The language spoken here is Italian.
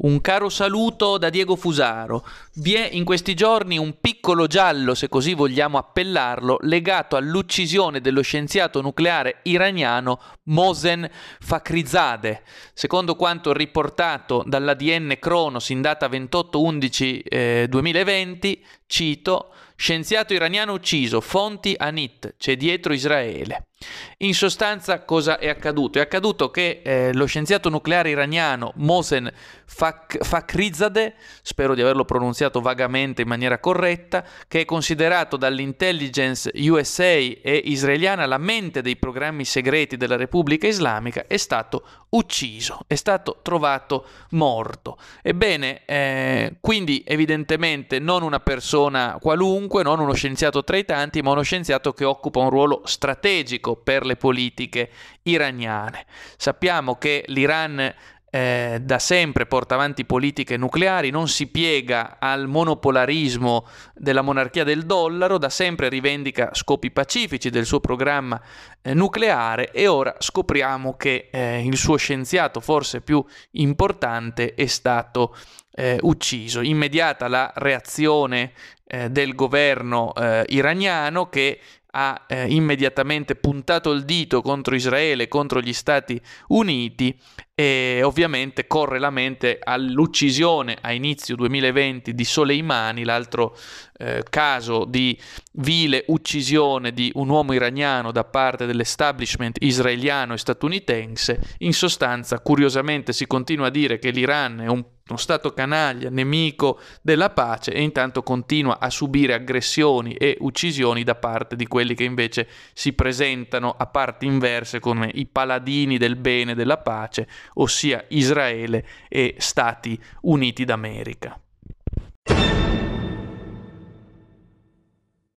Un caro saluto da Diego Fusaro. Vi è in questi giorni un piccolo giallo, se così vogliamo appellarlo, legato all'uccisione dello scienziato nucleare iraniano Mosen Fakhrizadeh. Secondo quanto riportato dall'ADN Kronos in data 28-11 eh, 2020, cito, scienziato iraniano ucciso, fonti Anit, c'è dietro Israele. In sostanza cosa è accaduto? È accaduto che eh, lo scienziato nucleare iraniano Mohsen Fak- Fakhrizadeh, spero di averlo pronunziato vagamente in maniera corretta, che è considerato dall'intelligence USA e israeliana la mente dei programmi segreti della Repubblica Islamica, è stato ucciso, è stato trovato morto. Ebbene, eh, quindi evidentemente non una persona qualunque, non uno scienziato tra i tanti, ma uno scienziato che occupa un ruolo strategico per le politiche iraniane. Sappiamo che l'Iran eh, da sempre porta avanti politiche nucleari, non si piega al monopolarismo della monarchia del dollaro, da sempre rivendica scopi pacifici del suo programma eh, nucleare e ora scopriamo che eh, il suo scienziato forse più importante è stato eh, ucciso. Immediata la reazione eh, del governo eh, iraniano che ha eh, immediatamente puntato il dito contro Israele, contro gli Stati Uniti e ovviamente corre la mente all'uccisione a inizio 2020 di Soleimani, l'altro eh, caso di vile uccisione di un uomo iraniano da parte dell'establishment israeliano e statunitense. In sostanza, curiosamente si continua a dire che l'Iran è un uno Stato canaglia, nemico della pace e intanto continua a subire aggressioni e uccisioni da parte di quelli che invece si presentano a parti inverse come i paladini del bene della pace, ossia Israele e Stati Uniti d'America.